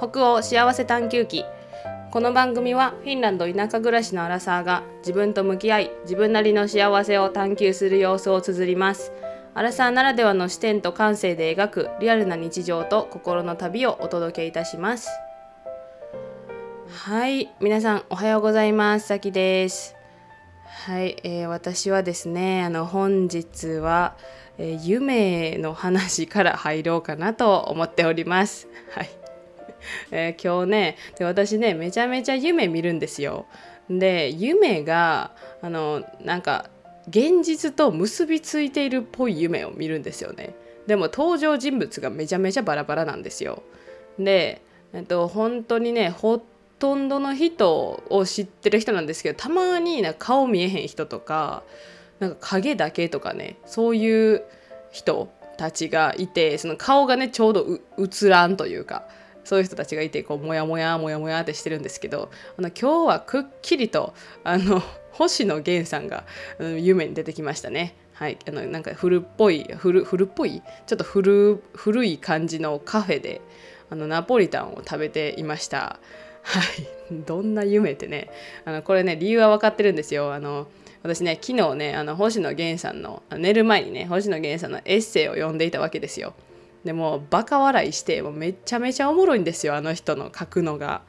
北欧幸せ探求記。この番組はフィンランド田舎暮らしのアラサーが自分と向き合い自分なりの幸せを探求する様子を綴ります。アラサーならではの視点と感性で描くリアルな日常と心の旅をお届けいたします。はい皆さんおはようございます。さきです。はい、えー、私はですねあの本日はえー、夢の話から入ろうかなと思っております。はい。えー、今日ねで私ねめちゃめちゃ夢見るんですよ。で夢があのなんか現実と結びついているっぽい夢を見るんですよね。でも登場人物がめちゃめちゃバラバラなんですよ。で、えっと、本当にねほとんどの人を知ってる人なんですけどたまにな顔見えへん人とかなんか影だけとかねそういう人たちがいてその顔がねちょうど映らんというかそういう人たちがいてこうモヤモヤモヤモヤってしてるんですけどあの今日はくっきりとあの 星野源さんが、うん、夢に出てきましたね。はい、あのなんか古っぽい古古っぽい？ちょっと古古い感じのカフェであのナポリタンを食べていました。はい、どんな夢ってねあのこれね理由は分かってるんですよ。あの私ね昨日ねあの星野源さんの寝る前にね星野源さんのエッセイを読んでいたわけですよ。でもバカ笑いしてもうめちゃめちゃおもろいんですよあの人の書くのが。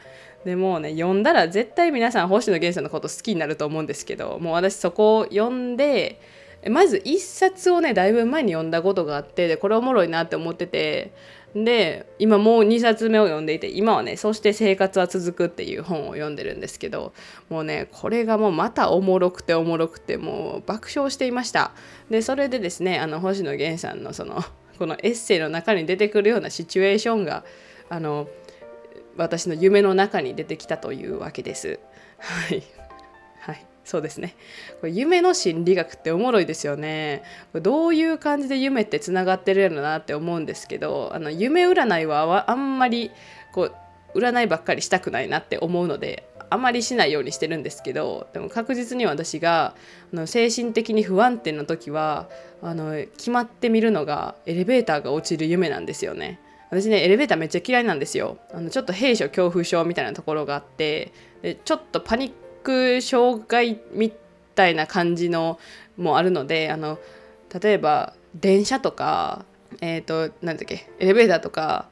でもうね読んだら絶対皆さん星野源さんのこと好きになると思うんですけどもう私そこを読んでまず1冊をねだいぶ前に読んだことがあってでこれおもろいなって思っててで今もう2冊目を読んでいて今はね「そして生活は続く」っていう本を読んでるんですけどもうねこれがもうまたおもろくておもろくてもう爆笑していましたでそれでですねあの星野源さんのそのこのエッセイの中に出てくるようなシチュエーションがあの私の夢の中に出てきたというわけです。はい。はい。そうですね。これ夢の心理学っておもろいですよね。どういう感じで夢ってつながってるやろなって思うんですけどあの夢占いはあんまりこう占いばっかりしたくないなって思うのであまりしないようにしてるんですけどでも確実に私があの精神的に不安定な時はあの決まってみるのがエレベーターが落ちる夢なんですよね。私ねエレベーターめっちゃ嫌いなんですよあのちょっと閉所恐怖症みたいなところがあってでちょっとパニッ覚障害みたいな感じのもあるのであの例えば電車とかえっ、ー、と何だっけエレベーターとか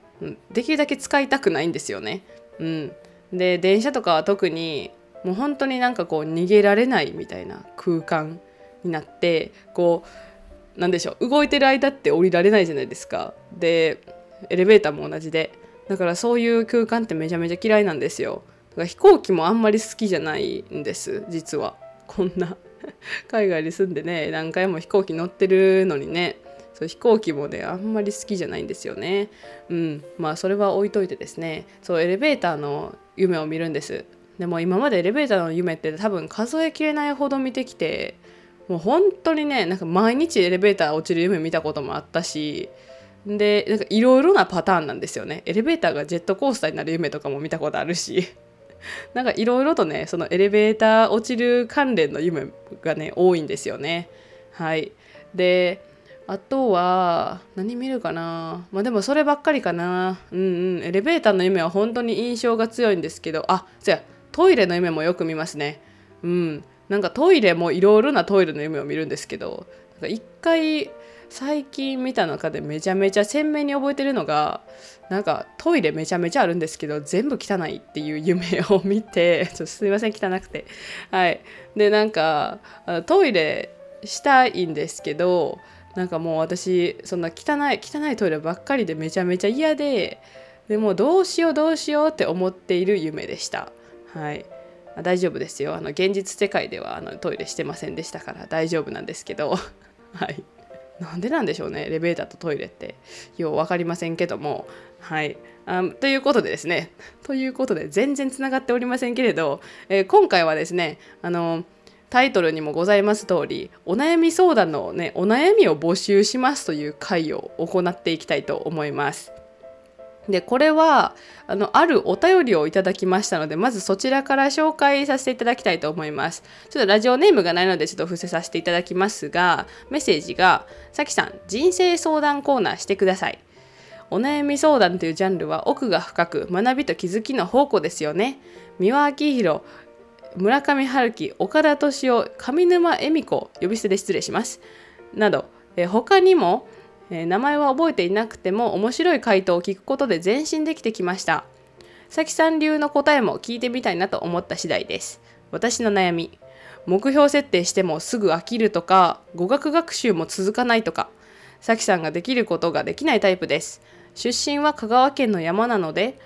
できるだけ使いたくないんですよね。うん、で電車とかは特にもう本当になんかこう逃げられないみたいな空間になってこうなんでしょう動いてる間って降りられないじゃないですか。でエレベーターも同じで。だからそういう空間ってめちゃめちゃ嫌いなんですよ。だ。から飛行機もあんまり好きじゃないんです実は。こんな。海外に住んでね何回も飛行機乗ってるのにね。そう飛行機もねあんまり好きじゃないんですよね。うん。まあそれは置いといてですね。そうエレベーターの夢を見るんです。でも今までエレベーターの夢って多分数えきれないほど見てきてもう本当にねなんか毎日エレベーター落ちる夢見たこともあったしでなんかいろいろなパターンなんですよね。エレベーターがジェットコースターになる夢とかも見たことあるし なんかいろいろとねそのエレベーター落ちる関連の夢がね多いんですよね。はい。であとは何見るかな。まあでもそればっかりかな。うんうん。エレベーターの夢は本当に印象が強いんですけど。あそうや。トイレの夢もよく見ますね。うん。なんかトイレもいろいろなトイレの夢を見るんですけど。なんか一回最近見た中でめちゃめちゃ鮮明に覚えてるのがなんかトイレめちゃめちゃあるんですけど全部汚いっていう夢を見て ちょっとすいません汚くて。はい。でなんかトイレしたいんですけどなんかもう私そんな汚い汚いトイレばっかりでめちゃめちゃ嫌ででもどうしようどうしようって思っている夢でした。はい。大丈夫ですよ。あの現実世界ではあのトイレしてませんでしたから大丈夫なんですけど。はい。なんでなんでしょうねエレベーターとトイレって。よう分かりませんけども。はい。あということでですね。ということで全然つながっておりませんけれど、えー、今回はですねあのタイトルにもございます通りお悩み相談のねお悩みを募集しますという回を行っていきたいと思います。でこれはあのあるお便りをいただきましたのでまずそちらから紹介させていただきたいと思います。ちょっとラジオネームがないのでちょっと伏せさせていただきますがメッセージが「さきさん人生相談コーナーしてください」お悩み相談というジャンルは奥が深く学びと気づきの宝庫ですよね。三輪明宏村上春樹岡田敏夫上沼恵美子呼び捨てで失礼します。など、え他にも、え名前は覚えていなくても面白い回答を聞くことで前進できてきました。さきさん流の答えも聞いてみたいなと思った次第です。私の悩み。目標設定してもすぐ飽きるとか語学学習も続かないとか。さきさんができることができないタイプです。出身は香川県の山なので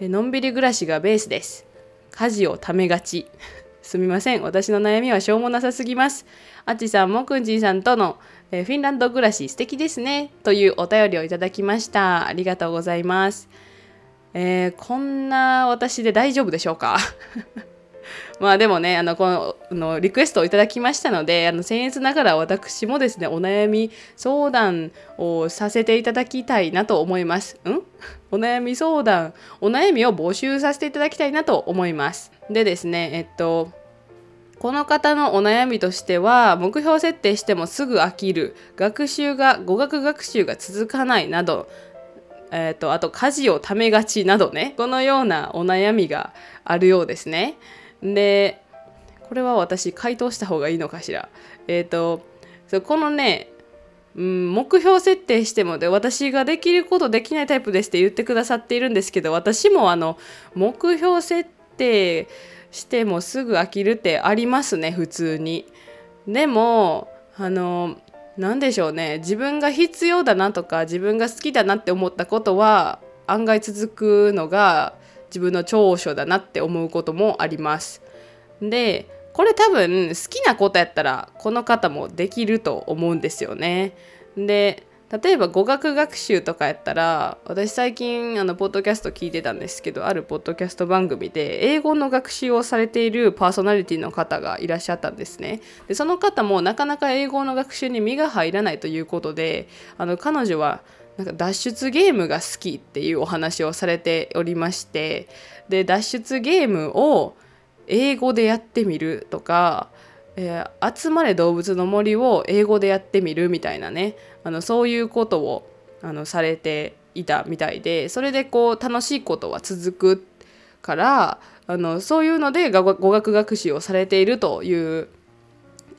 のんびり暮らしがベースです。家事をためがち。すみません。私の悩みはしょうもなさすぎます。あっちさんもくんじんさんとのフィンランド暮らし素敵ですね。というお便りをいただきました。ありがとうございます。えー、こんな私で大丈夫でしょうか？まあでもね、あの、この、リクエストをいただきましたので、あの、僭越ながら私もですね、お悩み相談をさせていただきたいなと思います。ん？お悩み相談、お悩みを募集させていただきたいなと思います。でですね、えっと、この方のお悩みとしては目標設定してもすぐ飽きる学習が語学学習が続かないなどえーと、あと家事をためがちなどねこのようなお悩みがあるようですね。でこれは私回答した方がいいのかしら？えっ、ー、とこのねうん、目標設定してもで私ができることできないタイプですって言ってくださっているんですけど私もあの目標設定してもすぐ飽きるってありますね普通に。でもあの何でしょうね自分が必要だなとか自分が好きだなって思ったことは案外続くのが自分の長所だなって思うこともあります。でこれ多分好きなことやったらこの方もできると思うんですよね。で例えば語学学習とかやったら私最近あのポッドキャスト聞いてたんですけどあるポッドキャスト番組で英語の学習をされているパーソナリティの方がいらっしゃったんですねでその方もなかなか英語の学習に身が入らないということであの彼女はなんか脱出ゲームが好きっていうお話をされておりましてで脱出ゲームを英語でやってみるとかえー、集まれ動物の森を英語でやってみるみたいなねあのそういうことをあのされていたみたいでそれでこう楽しいことは続くからあのそういうので語学学習をされているという、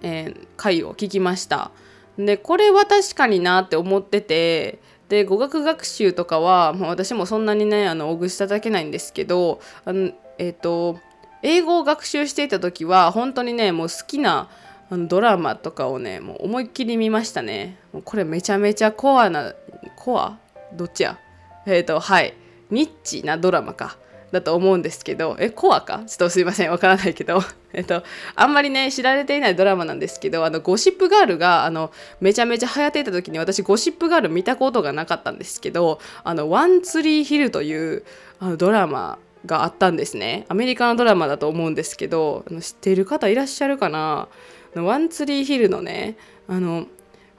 えー、回を聞きました。でこれは確かになって思っててで語学学習とかは、まあ、私もそんなにねあのおぐしただけないんですけどあのえっ、ー、と英語を学習していた時は本当にねもう好きなドラマとかをねもう思いっきり見ましたね。もうこれめちゃめちゃコアなコア？どっちや？えっ、ー、とはい。ニッチなドラマか。だと思うんですけどえコアか？ちょっとすいませんわからないけど。えっとあんまりね知られていないドラマなんですけどあのゴシップガールがあのめちゃめちゃ流行っていた時に私ゴシップガール見たことがなかったんですけどあのワンツリーヒルというあのドラマがあったんですね。アメリカのドラマだと思うんですけどあの知っている方いらっしゃるかな？ワンツリーヒルのねあの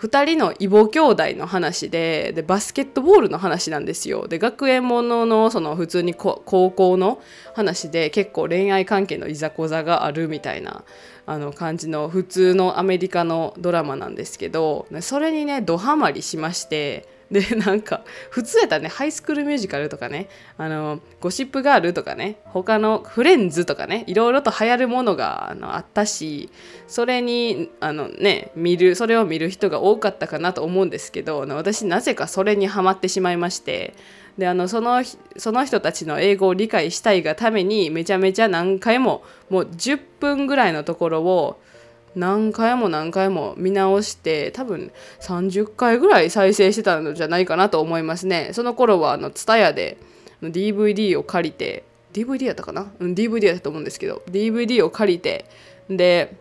2人の異母兄弟の話ででバスケットボールの話なんですよ。で学園もののその普通に高校の話で結構恋愛関係のいざこざがあるみたいなあの感じの普通のアメリカのドラマなんですけどそれにねドハマりしましてでなんか普通やったらねハイスクールミュージカルとかねあのゴシップガールとかね他のフレンズとかねいろいろと流行るものがあのあったしそれにあのね見るそれを見る人が多かったかなと思うんですけど私なぜかそれにはまってしまいましてであのそのその人たちの英語を理解したいがためにめちゃめちゃ何回ももう10分ぐらいのところを何回も何回も見直して多分30回ぐらい再生してたのじゃないかなと思いますね。その頃はあの TSUTAYA で DVD を借りて DVD やったかな？うん DVD やったと思うんですけど DVD を借りてで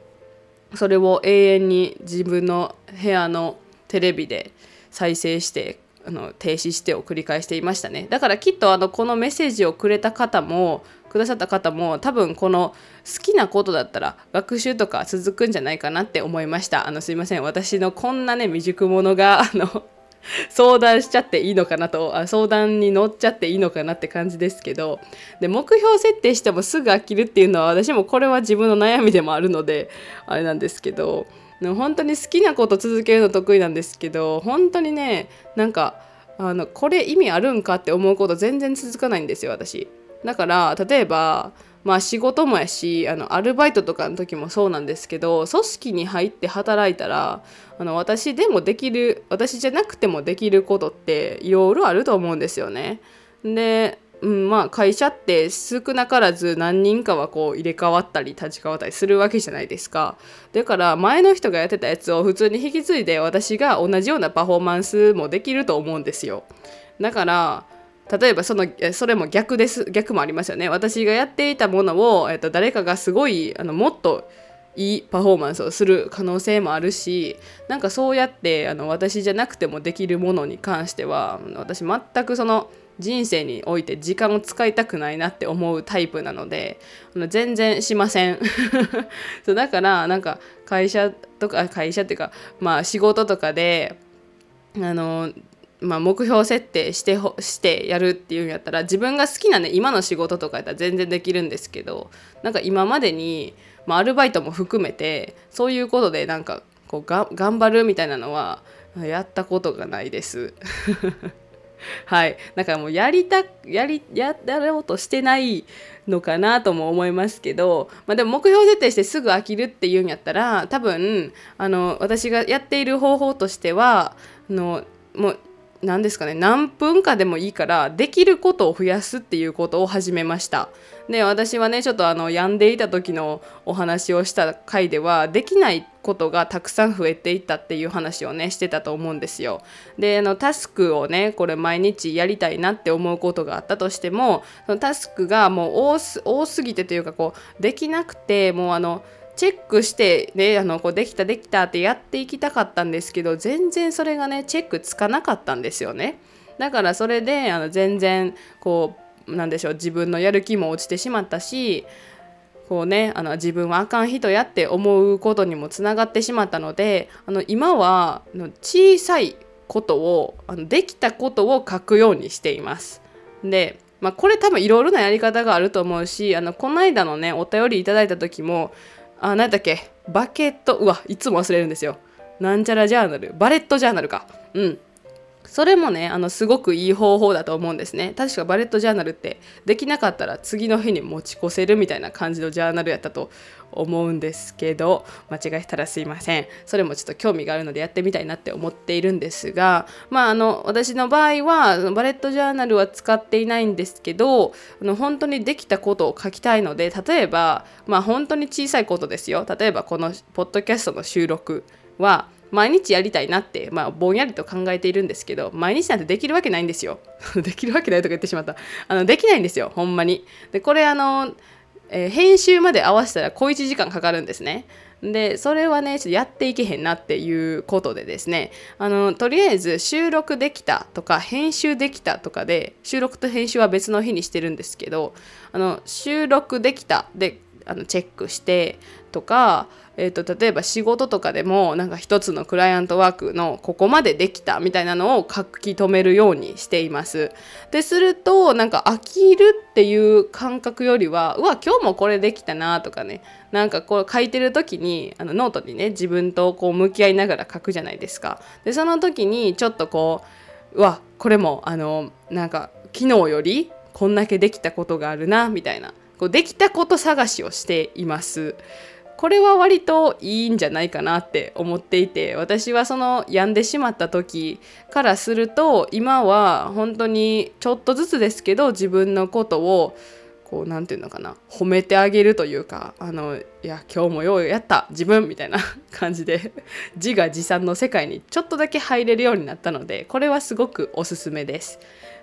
それを永遠に自分の部屋のテレビで再生してあの停止してを繰り返していましたね。だからきっとあのこのメッセージをくれた方もくださった方も多分この好きなことだったら学習とか続くんじゃないかなって思いました。あのすいません。私のこんなね未熟者があの 相談しちゃっていいのかなとあ相談に乗っちゃっていいのかなって感じですけど。で目標設定してもすぐ飽きるっていうのは私もこれは自分の悩みでもあるのであれなんですけど。本当に好きなこと続けるの得意なんですけど本当にねなんかあのこれ意味あるんかって思うこと全然続かないんですよ私。だから例えばまあ仕事もやしあのアルバイトとかの時もそうなんですけど組織に入って働いたらあの私でもできる私じゃなくてもできることっていろいろあると思うんですよね。でうん、まあ会社って少なからず何人かはこう入れ替わったり立ち替わったりするわけじゃないですかだから前の人がやってたやつを普通に引き継いで私が同じようなパフォーマンスもできると思うんですよだから例えばそのそれも逆です。逆もありますよね。私がやっていたものを、えっと、誰かがすごいあのもっといいパフォーマンスをする可能性もあるしなんかそうやってあの私じゃなくてもできるものに関しては私全くその人生において時間を使いたくないなって思うタイプなので全然しません。そうだからなんか会社とか会社っていうかまあ仕事とかであのまあ、目標設定してしてやるっていうんやったら自分が好きなね今の仕事とかやったら全然できるんですけどなんか今までに、まあ、アルバイトも含めてそういうことでなんかこうが頑張るみたいなのはやったことがないです。はい、だからもうやりたやりやろうとしてないのかなとも思いますけど、まあ、でも目標設定してすぐ飽きるっていうんやったら多分あの私がやっている方法としてはあのもう何ですかね何分かでもいいからできることを増やすっていうことを始めました。で私はねちょっとあの病んでいた時のお話をした回ではできないことがたくさん増えていったっていう話をねしてたと思うんですよ。であのタスクをねこれ毎日やりたいなって思うことがあったとしてもそのタスクがもう多す多すぎてというかこうできなくてもうあのチェックしてねあのこうできたできたってやっていきたかったんですけど全然それがねチェックつかなかったんですよねだからそれであの全然こうなんでしょう自分のやる気も落ちてしまったしこうねあの自分はあかん人やって思うことにもつながってしまったのであの今は小さいことをあのできたことを書くようにしています。でまあ、これ多分いろいろなやり方があると思うしあのこの間のねお便りいただいた時もあ、何だっけ？バケット、うわ、いつも忘れるんですよ。なんちゃらジャーナル、バレットジャーナルか。うん。それもね、あの、すごくいい方法だと思うんですね。確かバレットジャーナルって、できなかったら次の日に持ち越せるみたいな感じのジャーナルやったと思うんですけど間違えたらすいませんそれもちょっと興味があるのでやってみたいなって思っているんですがまああの私の場合はバレットジャーナルは使っていないんですけどあの本当にできたことを書きたいので例えばまあ本当に小さいことですよ例えばこのポッドキャストの収録は毎日やりたいなって、まあ、ぼんやりと考えているんですけど毎日なんてできるわけないんですよ。できるわけないとか言ってしまった。あのできないんですよほんまに。でこれあのえー、編集まで合わせたら小1時間かかるんですね。でそれはねちょっとやっていけへんなっていうことでですね。あのとりあえず収録できたとか編集できたとかで収録と編集は別の日にしてるんですけどあの収録できた。であのチェックしてとかえーと、例えば仕事とかでもなんか一つのクライアントワークのここまでできたみたいなのを書き留めるようにしています。でするとなんか飽きるっていう感覚よりはうわ今日もこれできたなとかねなんかこう書いてる時にあのノートにね自分とこう向き合いながら書くじゃないですか。でその時にちょっとこううわこれもあのなんか昨日よりこんだけできたことがあるなみたいなこうできたこと探しをしています。これは割といいんじゃないかなって思っていて私はその病んでしまった時からすると今は本当にちょっとずつですけど自分のことをこう何て言うのかな褒めてあげるというかあのいや今日もようやった自分みたいな感じで自画自賛の世界にちょっとだけ入れるようになったのでこれはすごくおすすめです。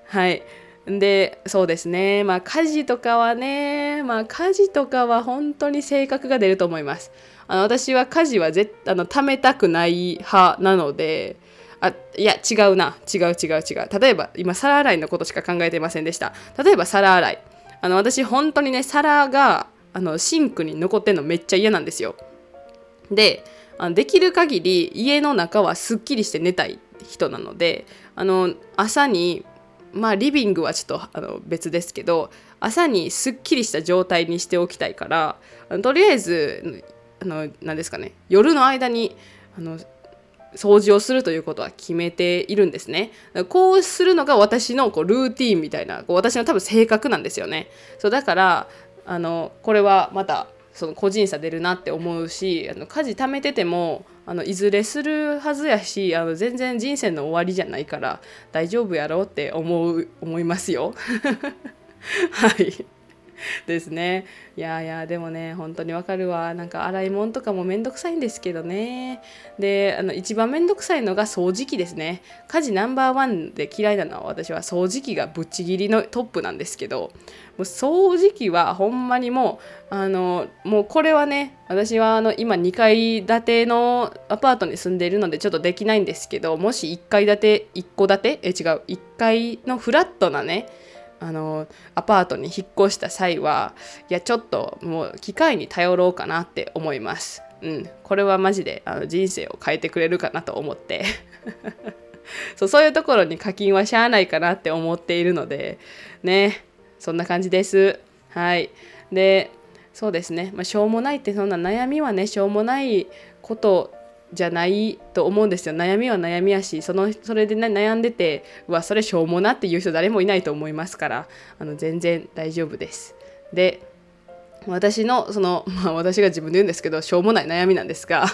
はいでそうですね。まあ家事とかはねまあ家事とかは本当に性格が出ると思います。あの私は家事はぜあの貯めたくない派なのであいや違うな。違う違う違う。例えば今皿洗いのことしか考えてませんでした。例えば皿洗い。あの私本当にね皿があのシンクに残ってんのめっちゃ嫌なんですよ。であのできる限り家の中はすっきりして寝たい人なのであの朝にまあリビングはちょっとあの別ですけど朝にすっきりした状態にしておきたいからとりあえずあの何ですかね夜の間にあの掃除をするということは決めているんですね。こうするのが私のこうルーティンみたいなこう私の多分性格なんですよね。そうだからあのこれはまたその個人差出るなって思うしあの家事貯めててもあのいずれするはずやしあの全然人生の終わりじゃないから大丈夫やろうって思う思いますよ。はい ですね。いやいやでもね本当にわかるわ。なんか洗い物とかもめんどくさいんですけどね。であの一番めんどくさいのが掃除機ですね。家事ナンバーワンで嫌いなのは私は掃除機がぶっちぎりのトップなんですけどもう掃除機はほんまにもうあのもうこれはね私はあの今2階建てのアパートに住んでいるのでちょっとできないんですけどもし1階建て1戸建て？え違う。1階のフラットなねあのアパートに引っ越した際はいやちょっともう機械に頼ろうかなって思います。うん、これはマジであの人生を変えてくれるかなと思って。そうそういうところに課金はしゃあないかなって思っているのでね。そんな感じです。はい。でそうですね、まあ、しょうもないってそんな悩みはねしょうもないことじゃないと思うんですよ。悩みは悩みやしそのそれで、ね、悩んでてうわそれしょうもなっていう人誰もいないと思いますからあの全然大丈夫です。で私のその、まあ、私が自分で言うんですけどしょうもない悩みなんですが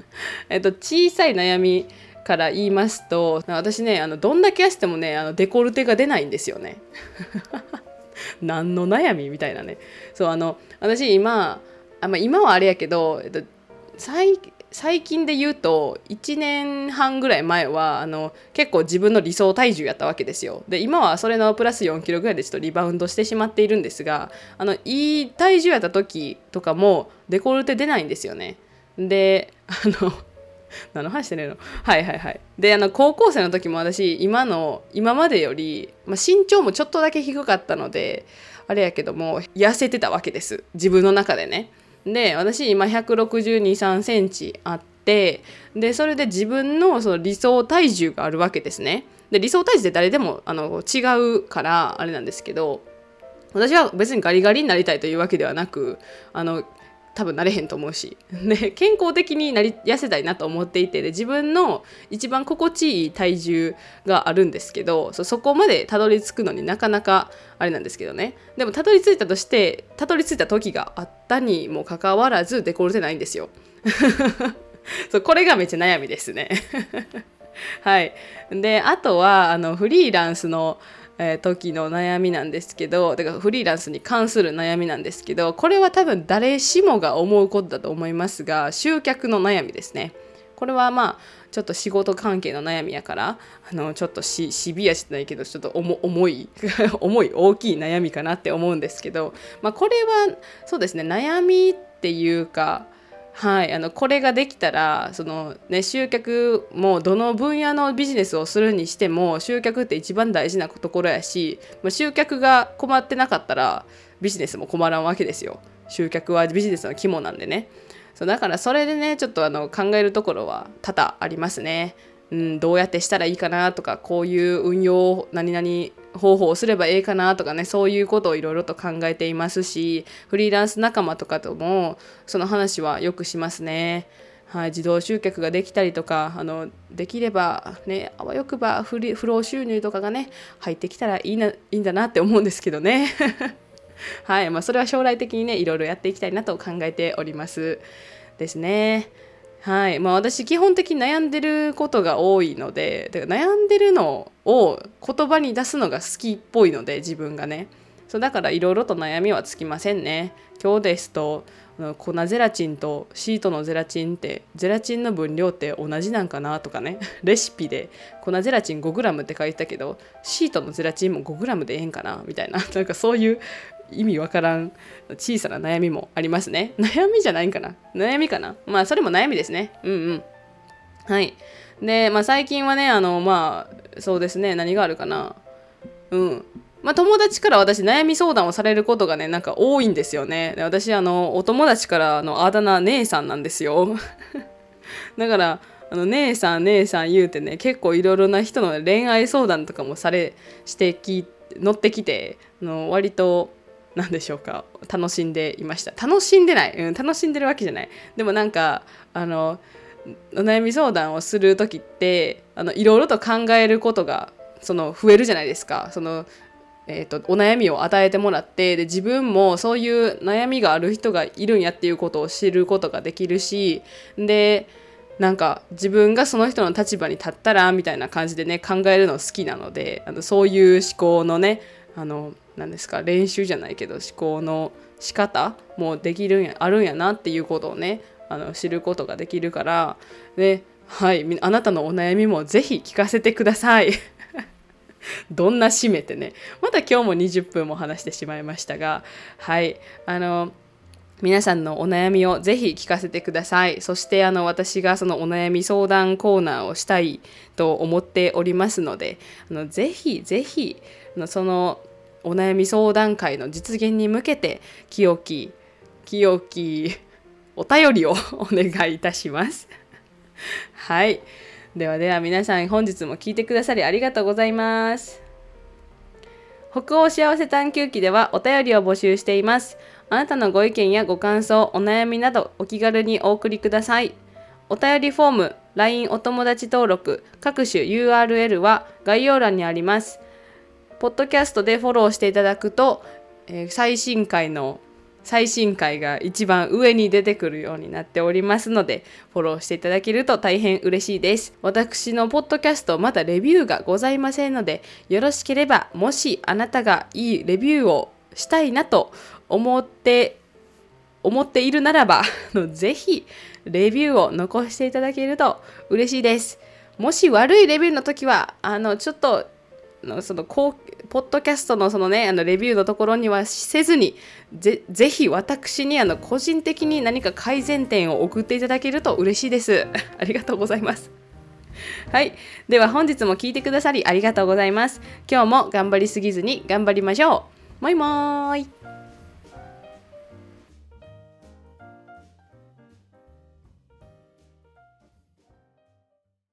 えっと小さい悩みから言いますと私ねあのどんだけ痩せてもねあのデコルテが出ないんですよね。何の悩みみたいなね。そうあの私今あ、ま、今はあれやけど、えっと、最最近で言うと1年半ぐらい前はあの結構自分の理想体重やったわけですよ。で今はそれのプラス4キロぐらいでちょっとリバウンドしてしまっているんですがあのいい体重やった時とかもデコルテ出ないんですよね。であの 何の話してねえの？はいはいはい。であの高校生の時も私今の今までより、まあ、身長もちょっとだけ低かったのであれやけども痩せてたわけです。自分の中でね。で私今1 6 2 3センチあってでそれで自分のその理想体重があるわけですね。で理想体重って誰でもあの違うからあれなんですけど私は別にガリガリになりたいというわけではなくあの多分なれへんと思うし、ね、健康的になり痩せたいなと思っていてで自分の一番心地いい体重があるんですけどそこまでたどり着くのになかなかあれなんですけどねでもたどり着いたとしてたどり着いた時があったにもかかわらずデコルテないんですよ。そうこれがめっちゃ悩みですね。はい、であとはあのフリーランスのえ、時の悩みなんですけどだからフリーランスに関する悩みなんですけどこれは多分誰しもが思うことだと思いますが集客の悩みですね。これはまあちょっと仕事関係の悩みやからあのちょっとシビアじゃないけどちょっと重い重い 大きい悩みかなって思うんですけど、まあ、これはそうですね悩みっていうかはい、あのこれができたらその、ね、集客もどの分野のビジネスをするにしても集客って一番大事なところやし、まあ、集客が困ってなかったらビジネスも困らんわけですよ。集客はビジネスの肝なんでね。そうだからそれでねちょっとあの考えるところは多々ありますね。うん、どうやってしたらいいかなとかこういう運用何々方法をすればええかなとかねそういうことをいろいろと考えていますしフリーランス仲間とかともその話はよくしますね。はい、自動集客ができたりとかあのできればねあわよくばフリ不労収入とかがね入ってきたらいいないいんだなって思うんですけどね。はいまあ、それは将来的にねいろいろやっていきたいなと考えておりますですね。はい。まあ、私基本的に悩んでることが多いので悩んでるのを言葉に出すのが好きっぽいので自分がね。そうだからいろいろと悩みはつきませんね。今日ですと粉ゼラチンとシートのゼラチンってゼラチンの分量って同じなんかなとかね。レシピで粉ゼラチン 5g って書いてたけどシートのゼラチンも 5g でええんかなみたいな。なんかそういう意味わからん小さな悩みもありますね。悩みじゃないんかな？悩みかな？まあそれも悩みですね。うんうん。はい。で、まあ最近はね、あの、まあそうですね、何があるかな？うん。まあ友達から私悩み相談をされることがね、なんか多いんですよね。で私、あの、お友達からのあだ名姉さんなんですよ。だから、あの姉さん姉さん言うてね結構いろいろな人の恋愛相談とかもされしてき乗ってきてあの割と何でしょうか。楽しんでいました。楽しんでない、うん、楽しんでるわけじゃない。でもなんかあのお悩み相談をする時ってあのいろいろと考えることがその増えるじゃないですか。そのえーと、お悩みを与えてもらってで自分もそういう悩みがある人がいるんやっていうことを知ることができるしでなんか自分がその人の立場に立ったらみたいな感じでね考えるの好きなのであのそういう思考のねあの何ですか？練習じゃないけど思考の仕方もできるんやあるんやなっていうことをねあの知ることができるからではいあなたのお悩みもぜひ聞かせてください。どんな締めてねまた今日も20分も話してしまいましたがはいあの皆さんのお悩みをぜひ聞かせてください。そしてあの私がそのお悩み相談コーナーをしたいと思っておりますので、あのぜひぜひそのお悩み相談会の実現に向けて清き清きお便りをお願いいたします。はい。ではでは皆さん本日も聞いてくださりありがとうございます。北欧幸せ探求記ではお便りを募集しています。あなたのご意見やご感想、お悩みなどお気軽にお送りください。お便りフォーム、LINE お友達登録、各種 URL は概要欄にあります。ポッドキャストでフォローしていただくと、えー、最新回の最新回が一番上に出てくるようになっておりますので、フォローしていただけると大変嬉しいです。私のポッドキャスト、まだレビューがございませんので、よろしければ、もしあなたがいいレビューをしたいなと思って思っているならば ぜひレビューを残していただけると嬉しいですもし悪いレビューの時はあのちょっとそのこうポッドキャストのそのねあのレビューのところにはせずにぜぜひ私にあの個人的に何か改善点を送っていただけると嬉しいです。ありがとうございます。はい。では本日も聞いてくださりありがとうございます。今日も頑張りすぎずに頑張りましょう。もいもーい。